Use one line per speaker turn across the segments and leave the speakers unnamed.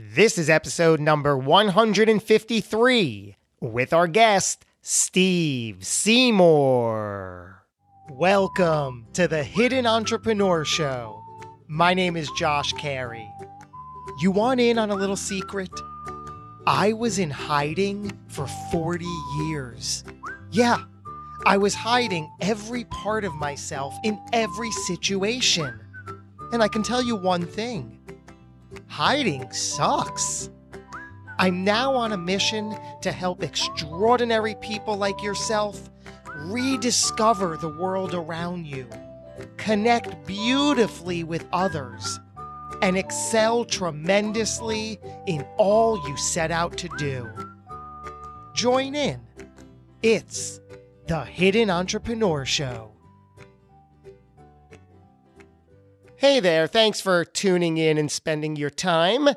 This is episode number 153 with our guest, Steve Seymour. Welcome to the Hidden Entrepreneur Show. My name is Josh Carey. You want in on a little secret? I was in hiding for 40 years. Yeah, I was hiding every part of myself in every situation. And I can tell you one thing hiding sucks. I'm now on a mission to help extraordinary people like yourself rediscover the world around you, connect beautifully with others, and excel tremendously in all you set out to do. Join in. It's the Hidden Entrepreneur Show. Hey there, thanks for tuning in and spending your time.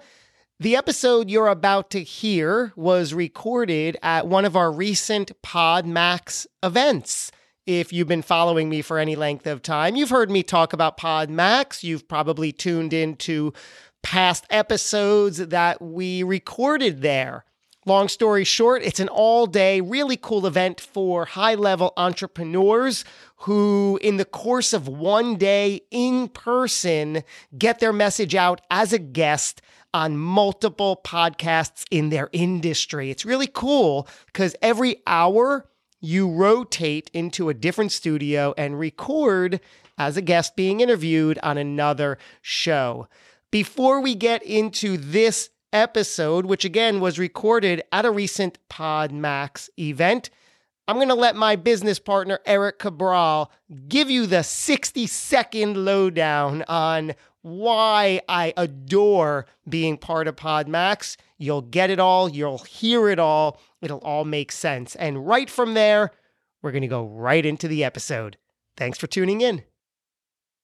The episode you're about to hear was recorded at one of our recent PodMax events. If you've been following me for any length of time, you've heard me talk about PodMax. You've probably tuned into past episodes that we recorded there. Long story short, it's an all day, really cool event for high level entrepreneurs who, in the course of one day in person, get their message out as a guest on multiple podcasts in their industry. It's really cool because every hour you rotate into a different studio and record as a guest being interviewed on another show. Before we get into this episode, which again was recorded at a recent PodMax event, I'm going to let my business partner, Eric Cabral, give you the 60 second lowdown on why I adore being part of PodMax. You'll get it all, you'll hear it all, it'll all make sense. And right from there, we're going to go right into the episode. Thanks for tuning in.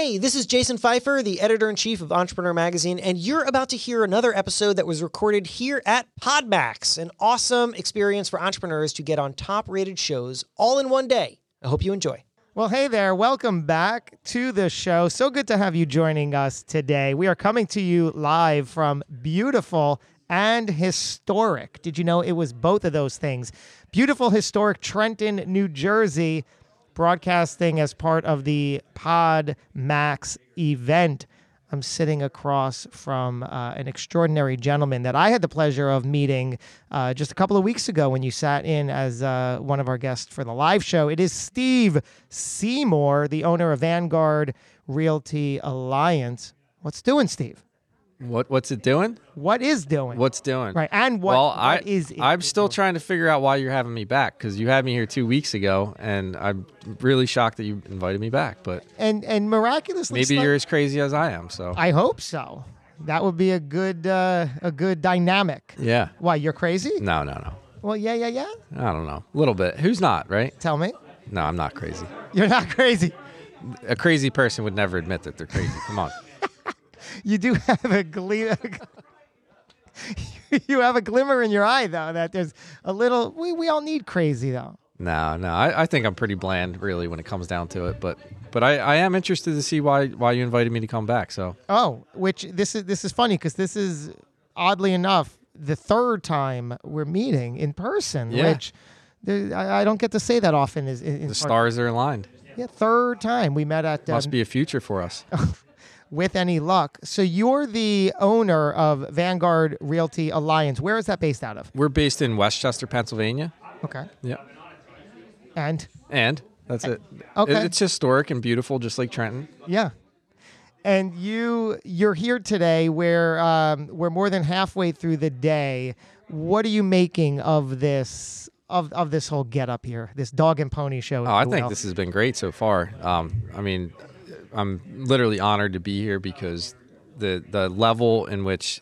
Hey, this is Jason Feifer, the editor in chief of Entrepreneur Magazine, and you're about to hear another episode that was recorded here at PodMax, an awesome experience for entrepreneurs to get on top rated shows all in one day. I hope you enjoy.
Well, hey there. Welcome back to the show. So good to have you joining us today. We are coming to you live from beautiful and historic. Did you know it was both of those things? Beautiful, historic Trenton, New Jersey broadcasting as part of the Pod Max event. I'm sitting across from uh, an extraordinary gentleman that I had the pleasure of meeting uh, just a couple of weeks ago when you sat in as uh, one of our guests for the live show. It is Steve Seymour, the owner of Vanguard Realty Alliance. What's doing, Steve?
What what's it doing?
What is doing?
What's doing?
right? And what,
well, I
is it
I'm still
doing?
trying to figure out why you're having me back because you had me here two weeks ago, and I'm really shocked that you invited me back. But
and and miraculously,
maybe you're as crazy as I am. So
I hope so. That would be a good uh, a good dynamic.
yeah,
Why you're crazy?
no, no, no.
Well, yeah, yeah, yeah.
I don't know. A little bit. Who's not right?
Tell me,
No, I'm not crazy.
you're not crazy.
A crazy person would never admit that they're crazy. Come on.
You do have a glee. you have a glimmer in your eye though that there's a little. We we all need crazy though.
No, no, I, I think I'm pretty bland, really, when it comes down to it. But but I, I am interested to see why why you invited me to come back. So
Oh, which this is this is funny because this is oddly enough the third time we're meeting in person.
Yeah.
Which there, I, I don't get to say that often. Is in
the stars are aligned.
Yeah, third time we met at
Must um, be a future for us.
with any luck. So you're the owner of Vanguard Realty Alliance. Where is that based out of?
We're based in West Chester, Pennsylvania.
Okay,
Yeah,
and
and that's it.
Okay.
It's historic and beautiful, just like Trenton.
Yeah. And you you're here today where um, we're more than halfway through the day. What are you making of this of, of this whole get up here, this dog and pony show?
Oh, I think this has been great so far. Um, I mean, I'm literally honored to be here because the the level in which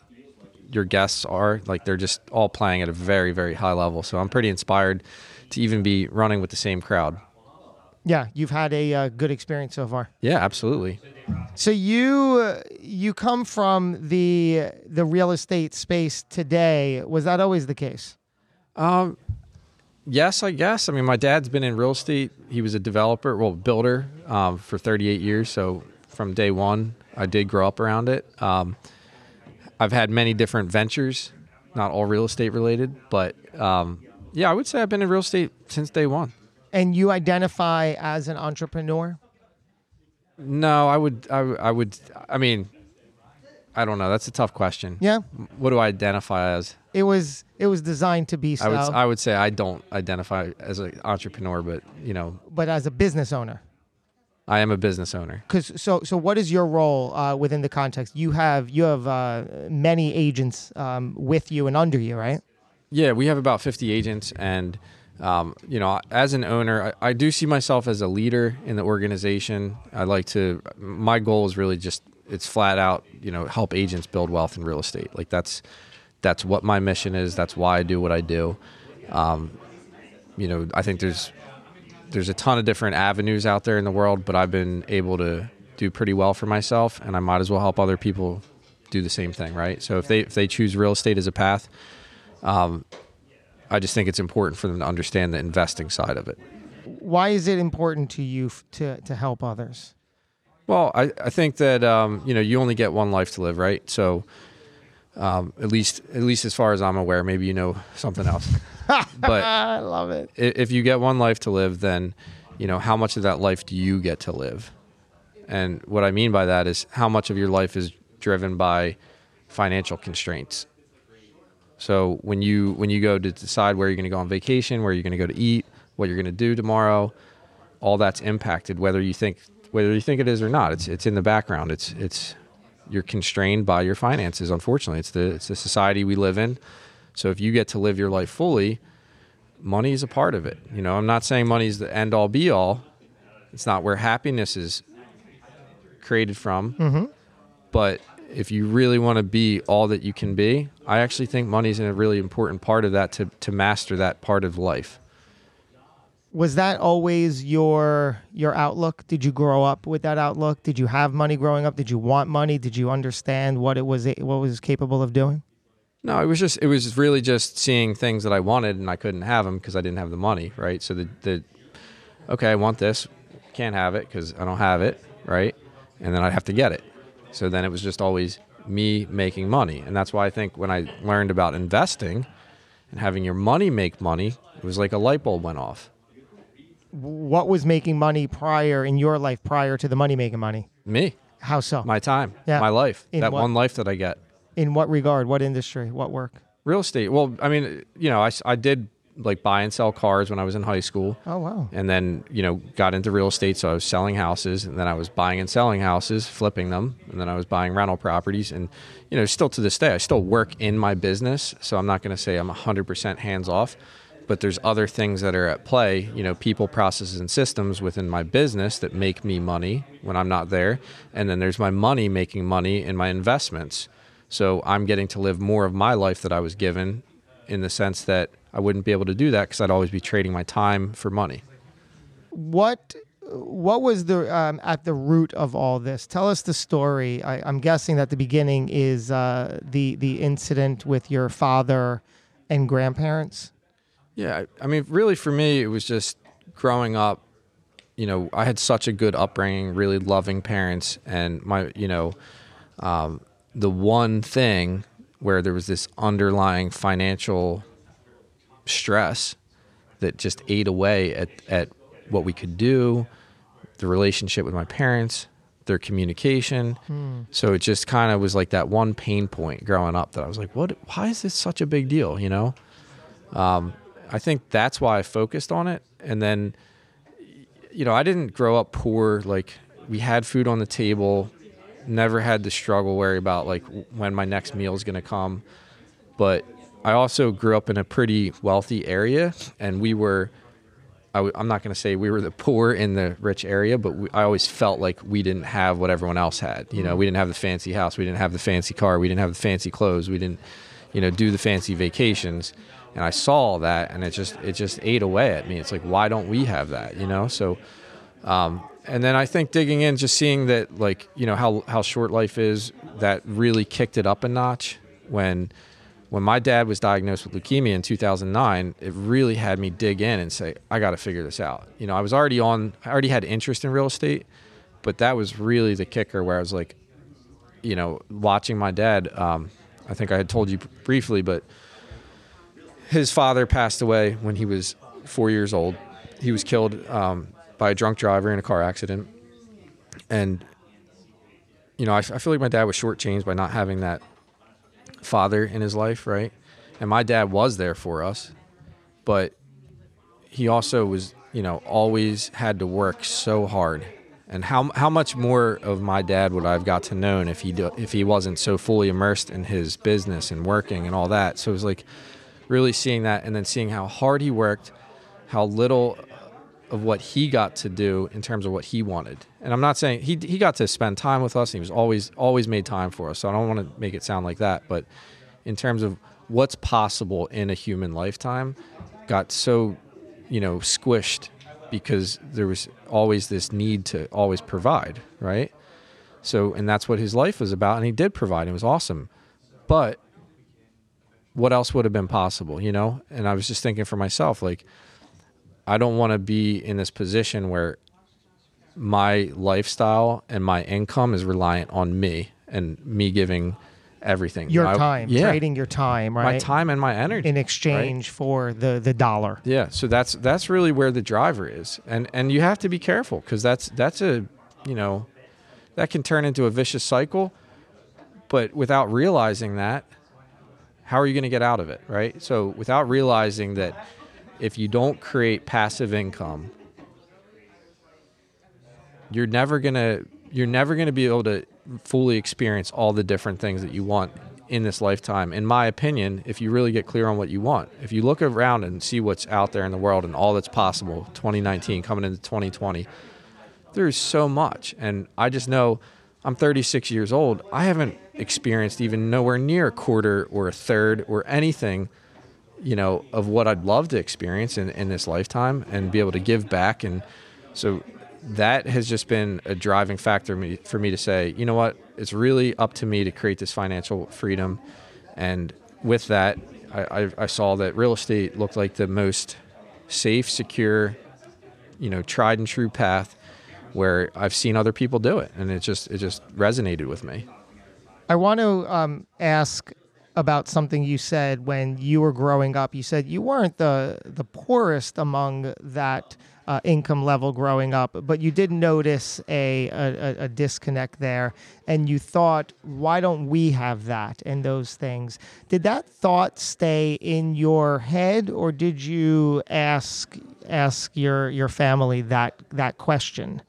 your guests are, like they're just all playing at a very very high level. So I'm pretty inspired to even be running with the same crowd.
Yeah, you've had a uh, good experience so far.
Yeah, absolutely.
So you uh, you come from the the real estate space today. Was that always the case?
Um, yes, I guess. I mean, my dad's been in real estate. He was a developer, well, builder um, for 38 years. So from day one, I did grow up around it. Um, I've had many different ventures, not all real estate related, but um, yeah, I would say I've been in real estate since day one.
And you identify as an entrepreneur?
No, I would, I, would- I would, I mean, I don't know. That's a tough question.
Yeah.
What do I identify as?
It was it was designed to be so,
I would, I would say I don't identify as an entrepreneur, but you know,
but as a business owner.
I am a business owner.
Because so so what is your role uh, within the context? You have you have uh, many agents um, with you and under you, right?
Yeah, we have about 50 agents, and um, you know, as an owner, I, I do see myself as a leader in the organization. I like to. My goal is really just it's flat out, you know, help agents build wealth in real estate. Like that's that's what my mission is. That's why I do what I do. Um, you know, I think there's there's a ton of different avenues out there in the world, but I've been able to do pretty well for myself, and I might as well help other people do the same thing, right? So if they if they choose real estate as a path, um, I just think it's important for them to understand the investing side of it.
Why is it important to you to to help others?
Well, I, I think that um, you know you only get one life to live, right? So um, at least at least as far as I'm aware, maybe you know something else. but
I love it.
if you get one life to live, then you know how much of that life do you get to live? And what I mean by that is how much of your life is driven by financial constraints. So when you when you go to decide where you're going to go on vacation, where you're going to go to eat, what you're going to do tomorrow, all that's impacted whether you think whether you think it is or not. It's it's in the background. It's it's you're constrained by your finances. Unfortunately, it's the it's the society we live in. So if you get to live your life fully, money is a part of it. You know, I'm not saying money is the end all be all. It's not where happiness is created from. Mm-hmm. But if you really want to be all that you can be, I actually think money is a really important part of that to, to master that part of life.
Was that always your your outlook? Did you grow up with that outlook? Did you have money growing up? Did you want money? Did you understand what it was what was capable of doing?
No, it was just it was really just seeing things that I wanted and I couldn't have them because I didn't have the money, right? So the the okay, I want this, can't have it because I don't have it, right? And then I'd have to get it. So then it was just always me making money, and that's why I think when I learned about investing and having your money make money, it was like a light bulb went off.
What was making money prior in your life prior to the money making money?
Me,
How so?
my time,
Yeah.
my life,
In
that
what-
one life that I get.
in what regard? What industry? What work?
Real estate. Well, I mean, you know, I, I did like buy and sell cars when I was in high school.
Oh wow.
and then you know got into real estate so i was selling houses and then i was buying and selling houses flipping them and then i was buying rental properties and you know still to this day i still work in my business so i'm not going to say i'm 100% hands off but there's other things that are at play you know people processes and systems within my business that make me money when i'm not there and then there's my money making money in my investments so i'm getting to live more of my life that i was given in the sense that i wouldn't be able to do that because i'd always be trading my time for money
What what was the um, at the root of all this? Tell us the story. I, am guessing that the beginning is uh, the the incident with your father and grandparents.
Yeah, I mean, really, for me, it was just growing up. You know, I had such a good upbringing, really loving parents, and my, you know, um, the one thing where there was this underlying financial stress that just ate away at, at what we could do, the relationship with my parents, their communication. Hmm. So it just kind of was like that one pain point growing up that I was like, what, why is this such a big deal? You know? Um, I think that's why I focused on it. And then, you know, I didn't grow up poor. Like we had food on the table, never had to struggle, worry about like when my next meal is going to come. But I also grew up in a pretty wealthy area and we were, i w- I'm not going to say we were the poor in the rich area, but we, I always felt like we didn't have what everyone else had. You know, we didn't have the fancy house, we didn't have the fancy car, we didn't have the fancy clothes, we didn't, you know, do the fancy vacations. And I saw that, and it just it just ate away at me. It's like, why don't we have that? You know, so. Um, and then I think digging in, just seeing that, like you know how how short life is, that really kicked it up a notch when when my dad was diagnosed with leukemia in 2009, it really had me dig in and say, I got to figure this out. You know, I was already on, I already had interest in real estate, but that was really the kicker where I was like, you know, watching my dad. Um, I think I had told you briefly, but his father passed away when he was four years old. He was killed um, by a drunk driver in a car accident. And, you know, I, I feel like my dad was shortchanged by not having that father in his life, right? And my dad was there for us, but he also was, you know, always had to work so hard. And how how much more of my dad would I've got to know if he do, if he wasn't so fully immersed in his business and working and all that. So it was like really seeing that and then seeing how hard he worked, how little of what he got to do in terms of what he wanted. And I'm not saying he he got to spend time with us. he was always always made time for us. So I don't want to make it sound like that, but in terms of what's possible in a human lifetime, got so you know squished because there was always this need to always provide, right? So and that's what his life was about, and he did provide. It was awesome, but what else would have been possible, you know? And I was just thinking for myself, like I don't want to be in this position where my lifestyle and my income is reliant on me and me giving everything.
Your time, yeah. trading your time, right?
My time and my energy
in exchange right? for the the dollar.
Yeah, so that's that's really where the driver is, and and you have to be careful because that's that's a you know that can turn into a vicious cycle, but without realizing that, how are you going to get out of it, right? So without realizing that if you don't create passive income, you're never gonna you're never gonna be able to fully experience all the different things that you want in this lifetime. In my opinion, if you really get clear on what you want, if you look around and see what's out there in the world and all that's possible, 2019 coming into 2020, there's so much. And I just know I'm 36 years old. I haven't experienced even nowhere near a quarter or a third or anything you know, of what I'd love to experience in, in this lifetime and be able to give back. And so that has just been a driving factor for me to say, you know what, it's really up to me to create this financial freedom. And with that, I, I, I saw that real estate looked like the most safe, secure, you know, tried and true path where I've seen other people do it, and it just it just resonated with me.
I want to um, ask about something you said when you were growing up. You said you weren't the the poorest among that uh, income level growing up, but you did notice a, a, a disconnect there, and you thought, why don't we have that and those things? Did that thought stay in your head, or did you ask ask your your family that that question?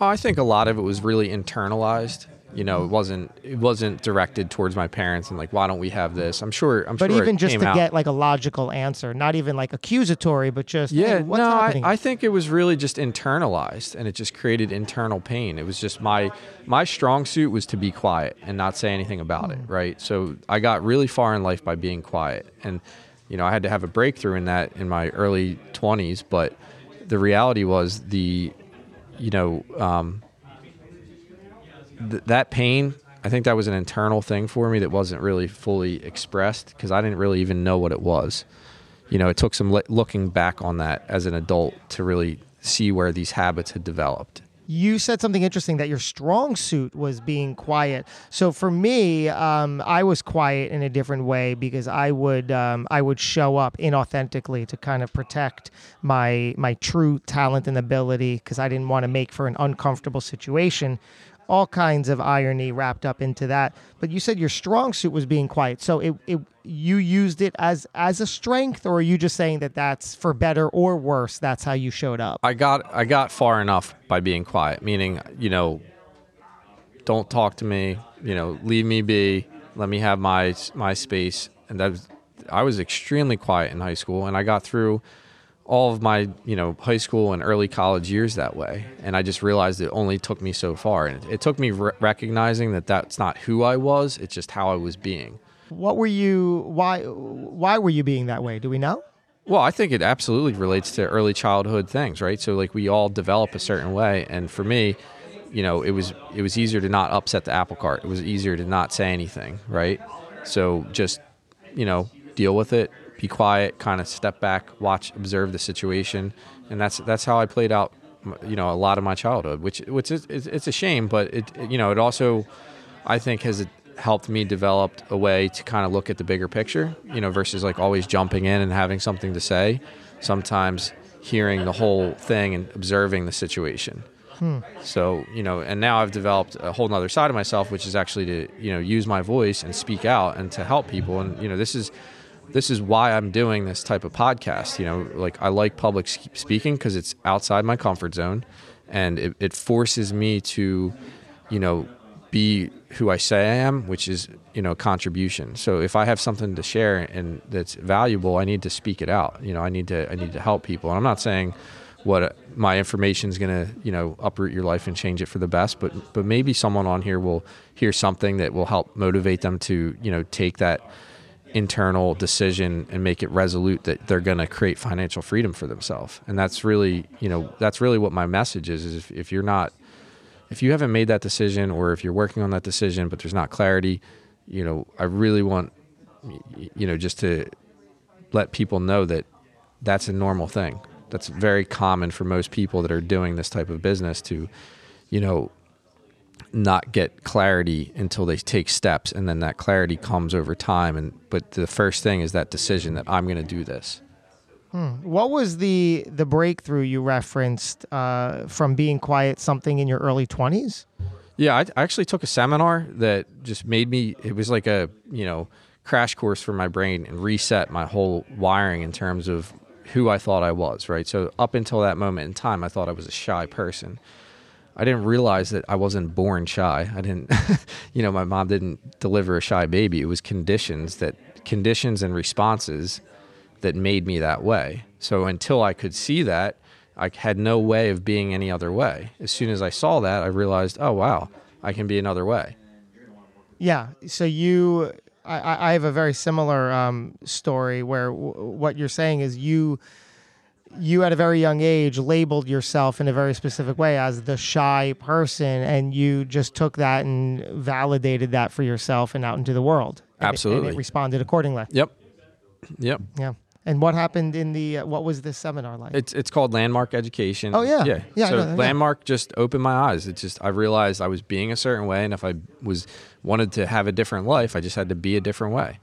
I think a lot of it was really internalized you know, it wasn't it wasn't directed towards my parents and like, why don't we have this? I'm sure. I'm
but
sure.
But even just to
out.
get like a logical answer, not even like accusatory, but just
yeah.
Hey,
no,
I,
I, think it was really just internalized, and it just created internal pain. It was just my my strong suit was to be quiet and not say anything about mm. it, hmm. right? So I got really far in life by being quiet, and you know, I had to have a breakthrough in that in my early 20s, but the reality was the you know, um, th- that pain. I think that was an internal thing for me that wasn't really fully expressed because I didn't really even know what it was. You know, it took some li- looking back on that as an adult to really see where these habits had developed
you said something interesting that your strong suit was being quiet. So for me, um, I was quiet in a different way because I would um, I would show up inauthentically to kind of protect my my true talent and ability because I didn't want to make for an uncomfortable situation all kinds of irony wrapped up into that. But you said your strong suit was being quiet. So it, it you used it as as a strength, or are you just saying that that's for better or worse? That's how you showed up.
I got I got far enough by being quiet, meaning you know, don't talk to me. You know, leave me be. Let me have my my space. And that was, I was extremely quiet in high school, and I got through all of my you know high school and early college years that way. And i just realized it only took me so far. And it, it took me re- recognizing that that's not who i was it's just how i was being.
What were you why why were you being that way? Do we know?
Well i think it absolutely relates to early childhood things right? So like we all develop a certain way. And for me you know it was it was easier to not upset the apple cart. It was easier to not say anything right? So just you know deal with it be quiet, kind of step back, watch, observe the situation, and that's that's how I played out, you know, a lot of my childhood. Which which is it's a shame, but it you know it also I think has helped me develop a way to kind of look at the bigger picture, you know, versus like always jumping in and having something to say. Sometimes hearing the whole thing and observing the situation. Hmm. So, you know, and now I've developed a whole other side of myself, which is actually to, you know, use my voice and speak out and to help people. And, you know, this is, this is why I'm doing this type of podcast. You know, like I like public speaking because it's outside my comfort zone and it, it, forces me to, you know, be who I say I am, which is, you know, contribution. So if I have something to share and that's valuable, I need to speak it out. You know, I need to, I need to help people. And I'm not saying what uh, my information is going to, you know, uproot your life and change it for the best, but, but maybe someone on here will hear something that will help motivate them to, you know, take that, internal decision and make it resolute that they're going to create financial freedom for themselves. And that's really you know that's really what my message is is if, if you're not if you haven't made that decision or if you're working on that decision but there's not clarity you know i really want you know just to let people know that that's a normal thing. That's very common for most people that are doing this type of business to you know not get clarity until they take steps and then that clarity comes over time. And but the first thing is that decision that i'm going to do this.
Hmm. what was the the breakthrough you referenced uh, from being quiet something in your early 20s
yeah I, I actually took a seminar that just made me it was like a you know crash course for my brain and reset my whole wiring in terms of who i thought i was right? So up until that moment in time i thought i was a shy person I didn't realize that I wasn't born shy. I didn't, you know, my mom didn't deliver a shy baby. It was conditions that, conditions and responses that made me that way. So until I could see that, I had no way of being any other way. As soon as I saw that, I realized, oh, wow, I can be another way.
Yeah. So you, I, I have a very similar um, story where w- what you're saying is you, you at a very young age labeled yourself in a very specific way as the shy person and you just took that and validated that for yourself and out into the world.
And absolutely
it, and it responded accordingly.
Yep. Yep.
Yeah. And what happened in the uh, what was this seminar like?
It's it's called landmark education.
Oh yeah.
Yeah.
Yeah
so
know,
landmark
yeah.
just opened my eyes. It just i realized i was being a certain way and if i was wanted to have a different life i just had to be a different way.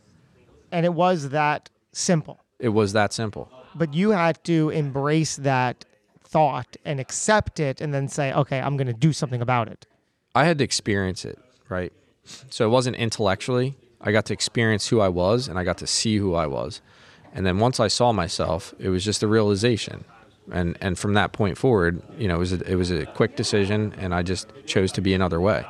And it was that simple?
It was that simple
but you had to embrace that thought and accept it and then say, okay, I'm going to do something about it.
I had to experience it, right? So it wasn't intellectually. I got to experience who I was and I got to see who I was. And then once I saw myself, it was just a realization. And and from that point forward, you know, it was a, it was a quick decision and I just chose to be another way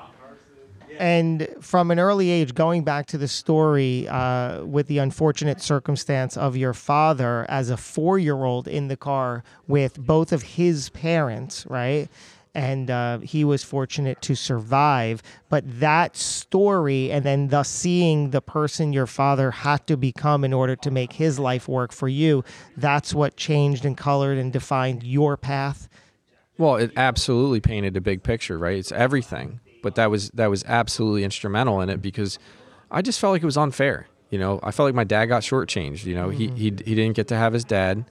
and from an early age, going back to the story uh, with the unfortunate circumstance of your father as a four year old in the car with both of his parents, right? And uh, he was fortunate to survive. But that story, and then thus seeing the person your father had to become in order to make his life work for you, that's what changed and colored and defined your path
Well, it absolutely painted a big picture, right? It's everything. But that was that was absolutely instrumental in it because I just felt like it was unfair. You know, I felt like my dad got shortchanged. You know, he mm-hmm. he he didn't get to have his dad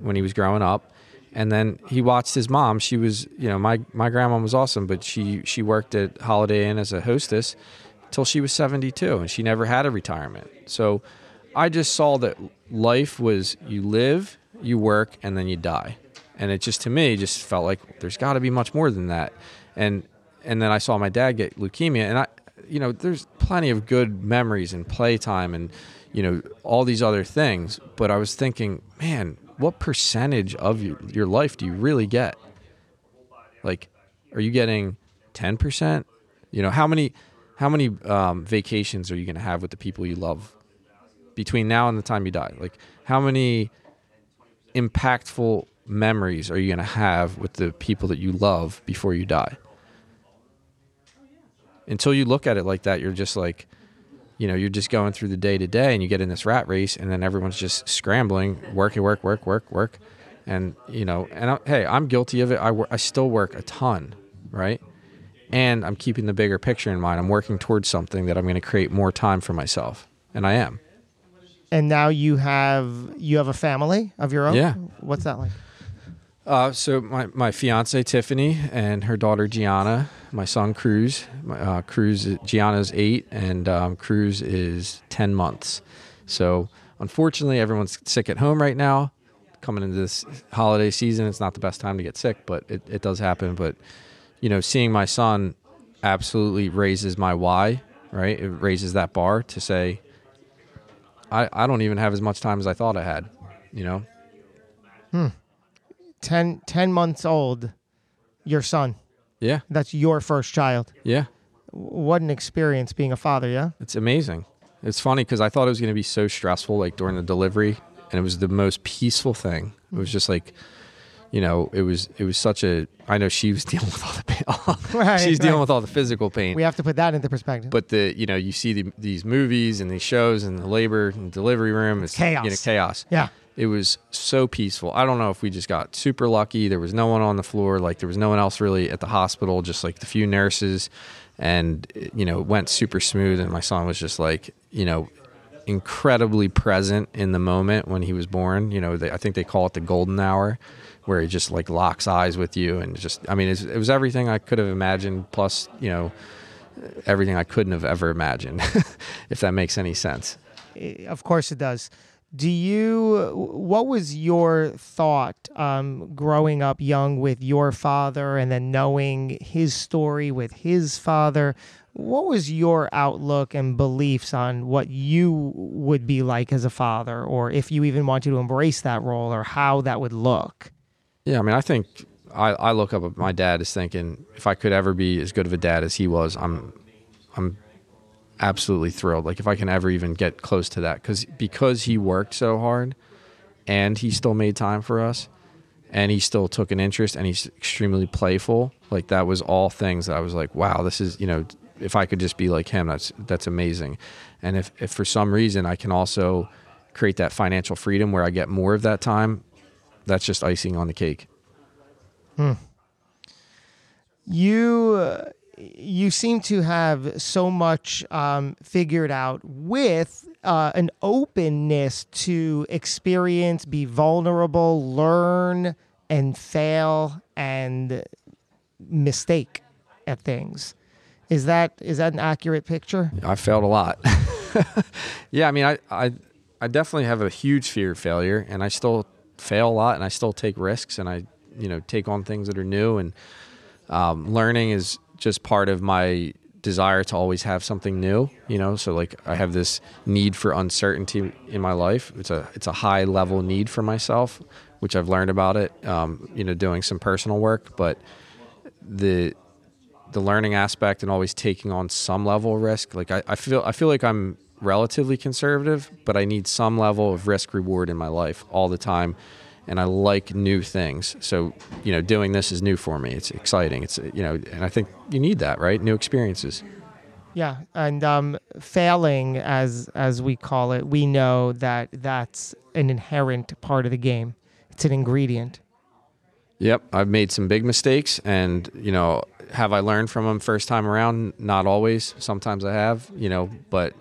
when he was growing up, and then he watched his mom. She was, you know, my my grandma was awesome, but she she worked at Holiday Inn as a hostess till she was 72, and she never had a retirement. So I just saw that life was you live, you work, and then you die, and it just to me just felt like there's got to be much more than that, and and then I saw my dad get leukemia, and I, you know, there's plenty of good memories and playtime and you know all these other things, but I was thinking, man, what percentage of your, your life do you really get? Like, are you getting ten percent? You know, how many how many um, vacations are you going to have with the people you love between now and the time you die? Like, how many impactful memories are you going to have with the people that you love before you die? Until you look at it like that, you're just like, you know, you're just going through the day to day and you get in this rat race and then everyone's just scrambling, working, work, work, work, work. And, you know, and I, hey, I'm guilty of it. I, I still work a ton, right? And I'm keeping the bigger picture in mind. I'm working towards something that I'm going to create more time for myself. And I am.
And now you have you have a family of your own.
Yeah.
What's that like?
Uh, so my, my fiance Tiffany and her daughter Gianna, my son Cruz. My, uh, Cruz Gianna's eight and um, Cruz is ten months. So unfortunately, everyone's sick at home right now. Coming into this holiday season, it's not the best time to get sick, but it, it does happen. But you know, seeing my son absolutely raises my why. Right, it raises that bar to say, I I don't even have as much time as I thought I had. You know,
10, 10 months old, your son.
yeah,
That's your first child.
yeah.
What an experience being a father, yeah?
It's amazing. It's funny because I thought it was going to be so stressful, like during the delivery, and it was the most peaceful thing. It was mm-hmm. just like, you know, it was it was such a. I know she was dealing with all the pain.
Right,
She's dealing
right.
with all the physical pain.
We have to put that into perspective.
but the you know you see the, these movies and these shows and the labor and delivery room is
Chaos.
You know, chaos.
yeah.
It was so peaceful. I don't know if we just got super lucky. There was no one on the floor. Like there was no one else really at the hospital. Just like the few nurses, and you know, it went super smooth. And my son was just like, you know, incredibly present in the moment when he was born. You know, they, I think they call it the golden hour, where he just like locks eyes with you and just. I mean, it was everything I could have imagined. Plus, you know, everything I couldn't have ever imagined. if that makes any sense.
Eh, of course it does. Do you, what was your thought um, growing up young with your father and then knowing his story with his father? What was your outlook and beliefs on what you would be like as a father, or if you even wanted to embrace that role, or how that would look?
Yeah, I mean, I think I, I look up at my dad as thinking if I could ever be as good of a dad as he was, I'm I'm absolutely thrilled. Like if I can ever even get close to that, because because he worked so hard, and he still made time for us, and he still took an interest, and he's extremely playful. Like that was all things that I was like, wow, this is you know, if I could just be like him, that's that's amazing. And if if for some reason I can also create that financial freedom where I get more of that time, that's just icing on the cake. Hmm.
you uh, you seem to have so much um, figured out with uh, an openness to experience, be vulnerable, learn, and fail and mistake at things. Is that is that an accurate picture?
I failed a lot. yeah, I mean, I, I, I definitely have a huge fear of failure, and I still fail a lot, and I still take risks, and I, you know, take on things that are new, and um, learning is just part of my desire to always have something new. You know, so like I have this need for uncertainty in my life. It's a it's a high level need for myself, which I've learned about it. Um, you know, doing some personal work, but the the learning aspect and always taking on some level of risk. Like I, I feel I feel like I'm relatively conservative, but I need some level of risk reward in my life all the time. And I like new things. So, you know, doing this is new for me. It's exciting. It's you know, and I think you need that, right? New experiences.
Yeah, and um, failing, as as we call it, we know that that's an inherent part of the game. It's an ingredient.
Yep, I've made some big mistakes, and you know, have I learned from them first time around? Not always. Sometimes I have, you know, but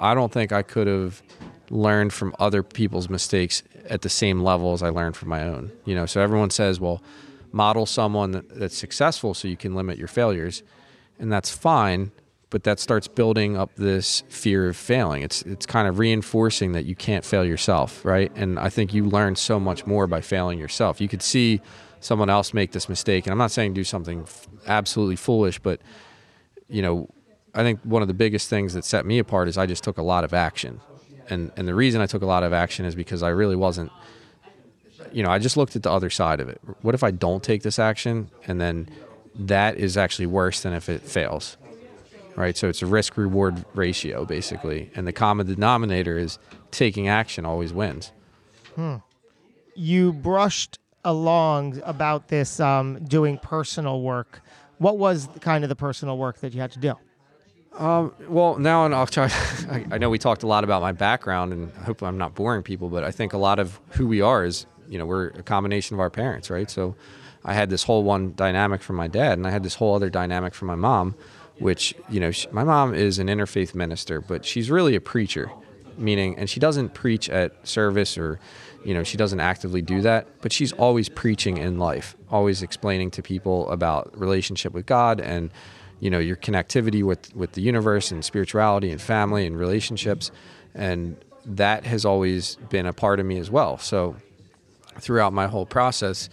I don't think I could have learned from other people's mistakes at the same level as I learned from my own. You know, so everyone says, well, model someone that's successful so you can limit your failures, and that's fine. But that starts building up this fear of failing. It's it's kind of reinforcing that you can't fail yourself, right? And I think you learn so much more by failing yourself. You could see someone else make this mistake, and I'm not saying do something f- absolutely foolish, but you know, I think one of the biggest things that set me apart is I just took a lot of action. And and the reason I took a lot of action is because I really wasn't you know, I just looked at the other side of it. What if I don't take this action and then that is actually worse than if it fails? Right? So it's a risk reward ratio basically. And the common denominator is taking action always wins. Hmm.
You brushed along about this um, doing personal work. What was kind of the personal work that you had to do?
Um, well, now I'll try. I, I know we talked a lot about my background, and I hope I'm not boring people, but I think a lot of who we are is, you know, we're a combination of our parents, right? So I had this whole one dynamic from my dad, and I had this whole other dynamic from my mom, which, you know, she, my mom is an interfaith minister, but she's really a preacher, meaning, and she doesn't preach at service or, you know, she doesn't actively do that, but she's always preaching in life, always explaining to people about relationship with God and, you know your connectivity with with the universe and spirituality and family and relationships. And that has always been a part of me as well. So throughout my whole process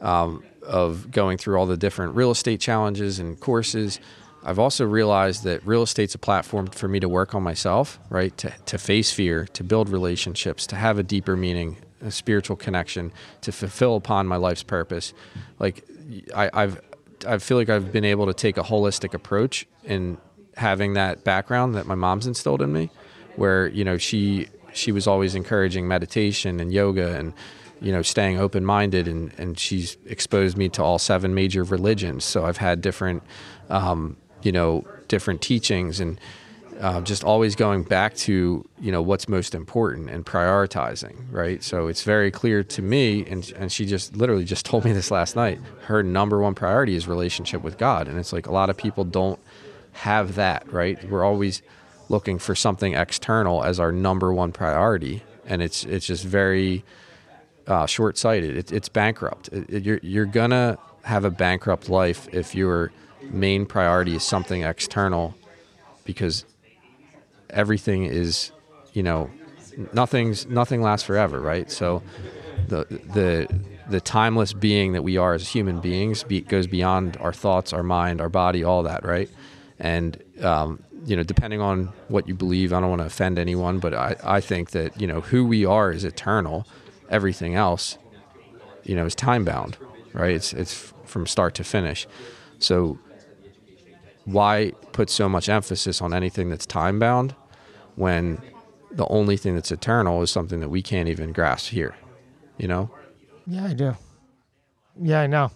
um, of going through all the different real estate challenges and courses i've also realized that real estate's a platform for me to work on myself right? To, to face fear to build relationships to have a deeper meaning a spiritual connection to fulfill upon my life's purpose. Like I, i've I feel like I've been able to take a holistic approach in having that background that my mom's instilled in me, where you know she she was always encouraging meditation and yoga and you know staying open minded and and she's exposed me to all seven major religions. So I've had different um, you know different teachings and uh, just always going back to you know what's most important and prioritizing right? So it's very clear to me and, and she just literally just told me this last night her number one priority is relationship with god. And it's like a lot of people don't have that right? We're always looking for something external as our number one priority. And it's it's just very uh, short-sighted. It, it's bankrupt. It- it- you're, you're gonna have a bankrupt life if your main priority is something external because everything is, you know, nothing's nothing lasts forever, right? So the the the timeless being that we are as human beings be, goes beyond our thoughts, our mind, our body, all that, right? And um, you know, depending on what you believe, I don't want to offend anyone, but I, I think that you know who we are is eternal. Everything else, you know, is time bound, right? It's it's from start to finish. So why put so much emphasis on anything that's time bound when the only thing that's eternal is something that we can't even grasp here you know
Yeah, I do. Yeah, I know.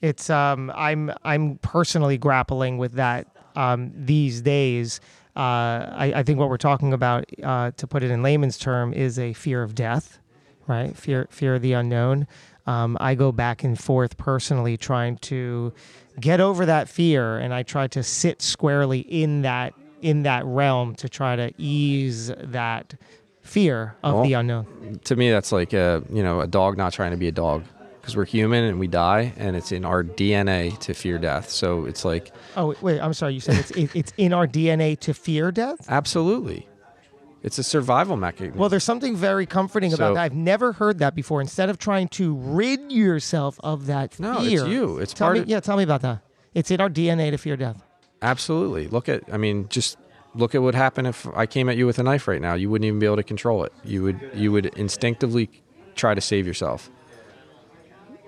It's um, I'm I'm personally grappling with that um, these days. Uh, I, I think what we're talking about, uh, to put it in layman's term, is a fear of death, right? Fear fear of the unknown. Um, I go back and forth personally trying to get over that fear, and I try to sit squarely in that in that realm to try to ease that fear of
Well,
the unknown.
to me that's like a you know a dog not trying to be a dog because we're human and we die and it's in our dna to fear death so it's like
Oh wait, I'm sorry. You said it's it, it's in our DNA to fear death.
absolutely it's a survival mechanism
Well, there's something very comforting
So-
about that. I've never heard that before. Instead of trying to rid yourself of that fear,
No, it's you. It's
tell
part
me,
of-
yeah. Tell me about that. It's in our DNA to fear death.
Absolutely. Look at i mean just look at what happened if i came at you with a knife right now. You wouldn't even be able to control it. You would you would instinctively try to save yourself.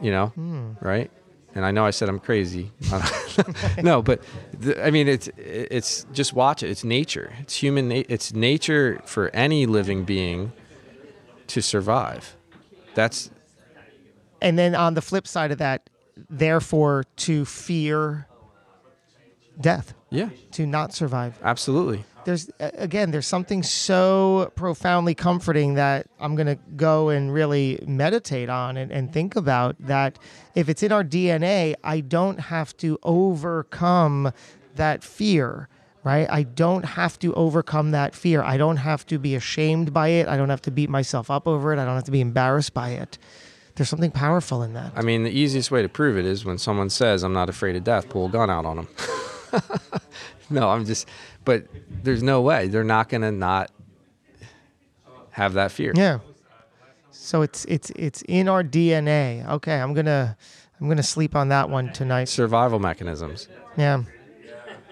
You know? Hmm. Right? And i know i said i'm crazy. No but th- i mean it's it's just watch it. It's nature. It's human na- it's nature for any living being to survive. That's
And then on the flip side of that, therefore, to fear death,
yeah.
to not survive.
absolutely.
There's again there's something so profoundly comforting that i'm going to go and really meditate on and, and think about that if it's in our dna i don't have to overcome that fear right? I don't have to overcome that fear. I don't have to be ashamed by it. I don't have to beat myself up over it. I don't have to be embarrassed by it. There's something powerful in that.
I mean, the easiest way to prove it is when someone says, "I'm not afraid of death," pull a gun out on them. no, I'm just. But there's no way they're not going to not have that fear.
Yeah. So it's it's it's in our DNA. Okay, I'm gonna I'm gonna sleep on that one tonight.
Survival mechanisms.
Yeah.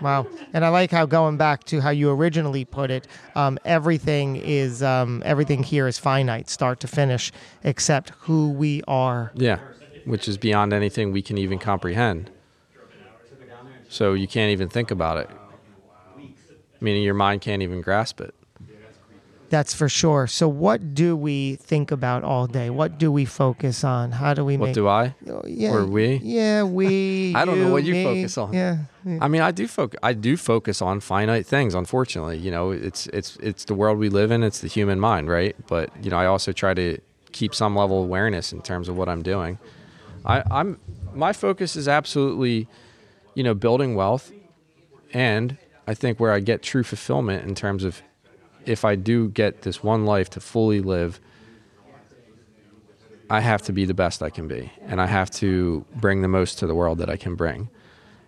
Wow. And I like how going back to how you originally put it, um, everything is um, everything here is finite, start to finish, except who we are.
Yeah, which is beyond anything we can even comprehend. So you can't even think about it. Meaning your mind can't even grasp it.
That's for sure. So what do we think about all day? What do we focus on? How do we
What
make
do I?
Oh, yeah,
or we?
Yeah, we.
I don't know what you
me.
focus on.
Yeah. yeah.
I mean, I do focus. I do focus on finite things. Unfortunately, you know, it's it's it's the world we live in. It's the human mind, right? But you know, I also try to keep some level of awareness in terms of what I'm doing. I, I'm my focus is absolutely, you know, building wealth, and I think where I get true fulfillment in terms of if I do get this one life to fully live, I have to be the best I can be, and I have to bring the most to the world that I can bring,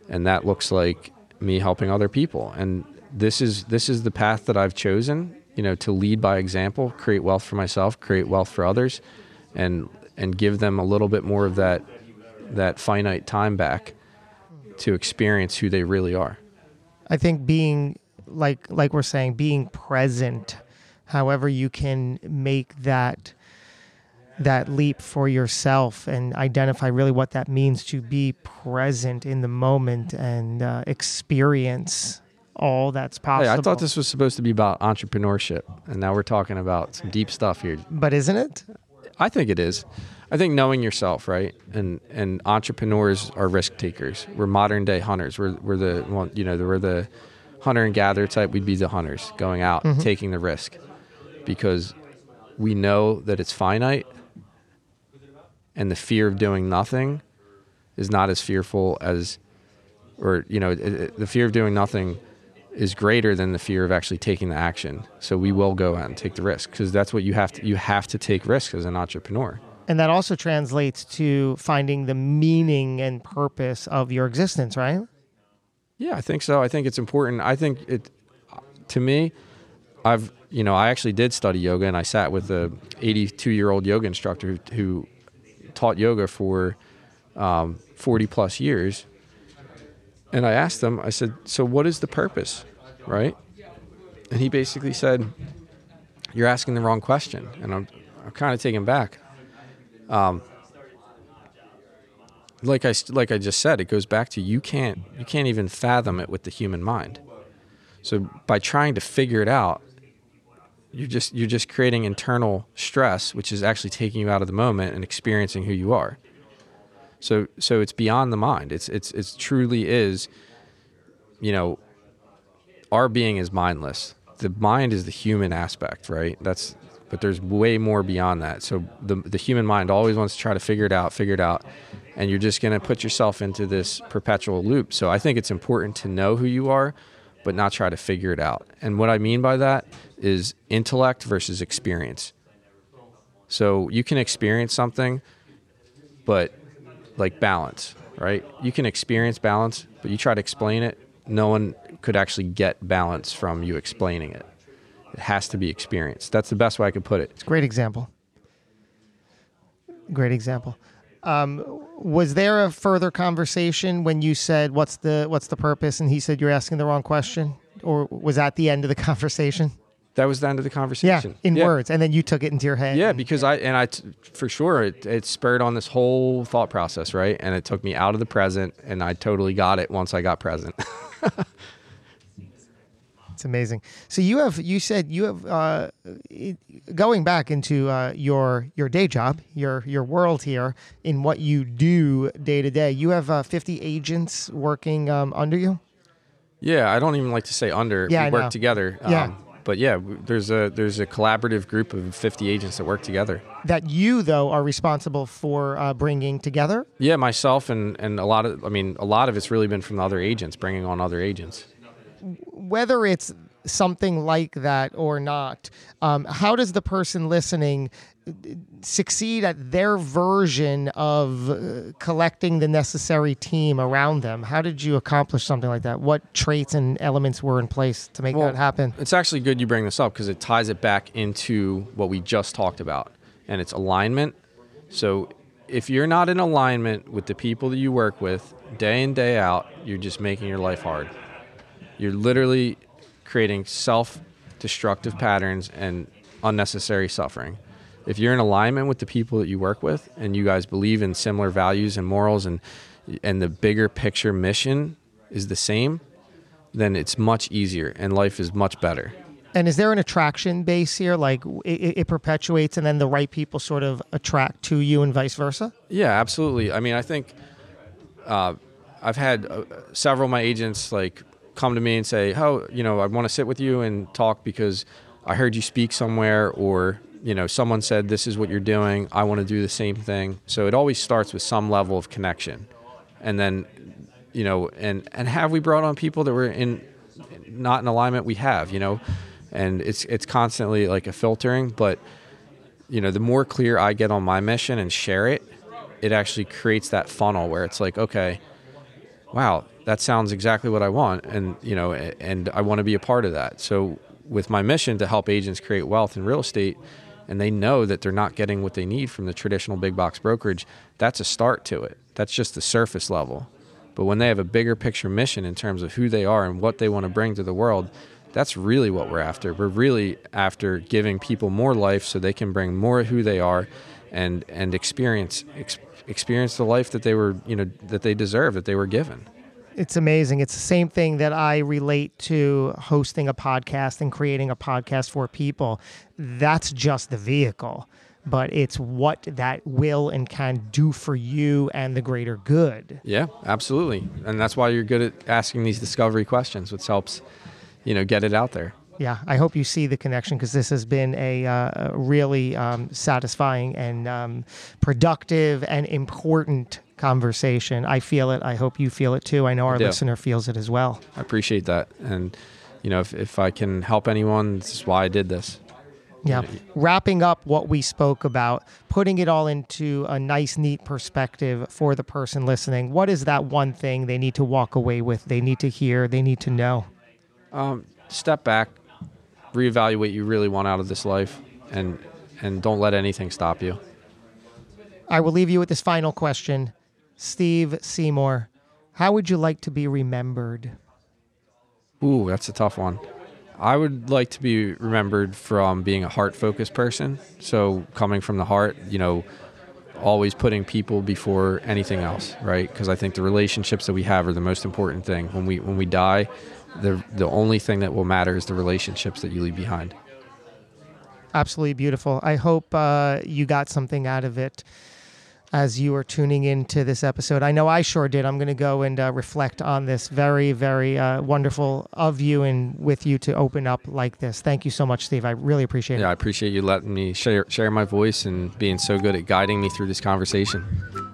and that looks like me helping other people. And this is this is the path that I've chosen. You know, to lead by example, create wealth for myself, create wealth for others, and and give them a little bit more of that that finite time back to experience who they really are.
I think being like like we're saying, being present, however you can make that that leap for yourself and identify really what that means to be present in the moment and uh, experience all that's possible.
Hey, I thought this was supposed to be about entrepreneurship, and now we're talking about some deep stuff here.
but isn't it?
I think it is. I think knowing yourself, right? And and entrepreneurs are risk takers. We're modern day hunters. We're we're the one, you know, we're the hunter and gatherer type. We'd be the hunters going out, mm-hmm. taking the risk, because we know that it's finite, and the fear of doing nothing is not as fearful as, or you know, it, it- the fear of doing nothing is greater than the fear of actually taking the action. So we will go out and take the risk because that's what you have to. You have to take risk as an entrepreneur.
And that also translates to finding the meaning and purpose of your existence, right?
Yeah, I think so. I think it's important. I think it, to me, I've, you know, I actually did study yoga and I sat with a 82 year old yoga instructor who, who taught yoga for um, 40 plus years. And I asked him, I said, so what is the purpose? Right. And he basically said, you're asking the wrong question. And I'm, I'm kind of taken back. Um, like I like I just said, it goes back to you can't you can't even fathom it with the human mind. So by trying to figure it out, you're just you're just creating internal stress, which is actually taking you out of the moment and experiencing who you are. So so it's beyond the mind. It's it's it's truly is, you know, our being is mindless. The mind is the human aspect, right? That's but there's way more beyond that. So the the human mind always wants to try to figure it out, figure it out, and you're just going to put yourself into this perpetual loop. So I think it's important to know who you are, but not try to figure it out. And what I mean by that is intellect versus experience. So you can experience something, but like balance, right? You can experience balance, but you try to explain it, no one could actually get balance from you explaining it. It has to be experienced. That's the best way I could put it.
It's a great example. Great example. Um, was there a further conversation when you said what's the what's the purpose and he said you're asking the wrong question or was that the end of the conversation?
That was the end of the conversation Yeah,
in words and then you took it into your head.
Yeah,
and-
because I and I t- for sure it, it spurred on this whole thought process, right? And it took me out of the present, and I totally got it once I got present.
Amazing. So you have you said you have uh, going back into uh, your your day job, your your world here in what you do day to day. You have uh, 50 agents working um, under you.
Yeah, I don't even like to say under.
Yeah,
we
I
work
know.
together. um,
Yeah.
but yeah, there's a there's a collaborative group of 50 agents that work together.
That you though are responsible for uh, bringing together.
Yeah, myself and and a lot of I mean a lot of it's really been from the other agents, bringing on other agents.
Whether it's something like that or not, um, how does the person listening succeed at their version of uh, collecting the necessary team around them? How did you accomplish something like that? What traits and elements were in place to make
Well,
that happen?
It's actually good you bring this up because it ties it back into what we just talked about, and it's alignment. So if you're not in alignment with the people that you work with day in day out, you're just making your life hard. You're literally creating self-destructive patterns and unnecessary suffering. If you're in alignment with the people that you work with and you guys believe in similar values and morals and and the bigger picture mission is the same, then it's much easier and life is much better.
And is there an attraction base here? Like it, it perpetuates, and then the right people sort of attract to you, and vice versa.
Yeah, absolutely. I mean, I think uh, I've had uh, several of my agents like come to me and say, "Oh, you know, I want to sit with you and talk because I heard you speak somewhere, or you know, someone said this is what you're doing. I want to do the same thing." So it always starts with some level of connection, and then you know, and and have we brought on people that were in not in alignment? We have, you know, and it's it's constantly like a filtering, but you know, the more clear I get on my mission and share it, it actually creates that funnel where it's like, okay, wow, that sounds exactly what I want, and you know, and I want to be a part of that. So, with my mission to help agents create wealth in real estate, and they know that they're not getting what they need from the traditional big box brokerage, that's a start to it. That's just the surface level. But when they have a bigger picture mission in terms of who they are and what they want to bring to the world, that's really what we're after. We're really after giving people more life so they can bring more of who they are and and experience ex, experience the life that they were, you know, that they deserve, that they were given.
It's amazing. It's the same thing that I relate to hosting a podcast and creating a podcast for people. That's just the vehicle, but it's what that will and can do for you and the greater good.
Yeah, absolutely. And that's why you're good at asking these discovery questions, which helps, you know, get it out there.
Yeah, I hope you see the connection because this has been a, uh, really um, satisfying and um, productive and important conversation. I feel it. I hope you feel it too. I know our
do.
listener feels it as well.
I appreciate that. And you know, if if I can help anyone, this is why I did this.
Yeah. Wrapping up what we spoke about, putting it all into a nice, neat perspective for the person listening. What is that one thing they need to walk away with? They need to hear, they need to know.
Um, step back, reevaluate what you really want out of this life, and and don't let anything stop you.
I will leave you with this final question. Steve Seymour, how would you like to be remembered?
Ooh, that's a tough one. I would like to be remembered from being a heart focused person. So, coming from the heart, you know, always putting people before anything else, right? Because I think the relationships that we have are the most important thing. When we when we die, the the only thing that will matter is the relationships that you leave behind.
Absolutely beautiful. I hope uh, you got something out of it as you were tuning into this episode. I know I sure did. I'm going to go and uh, reflect on this. Very, very uh, wonderful of you and with you to open up like this. Thank you so much, Steve. I really appreciate it.
Yeah, I appreciate you letting me share share my voice and being so good at guiding me through this conversation.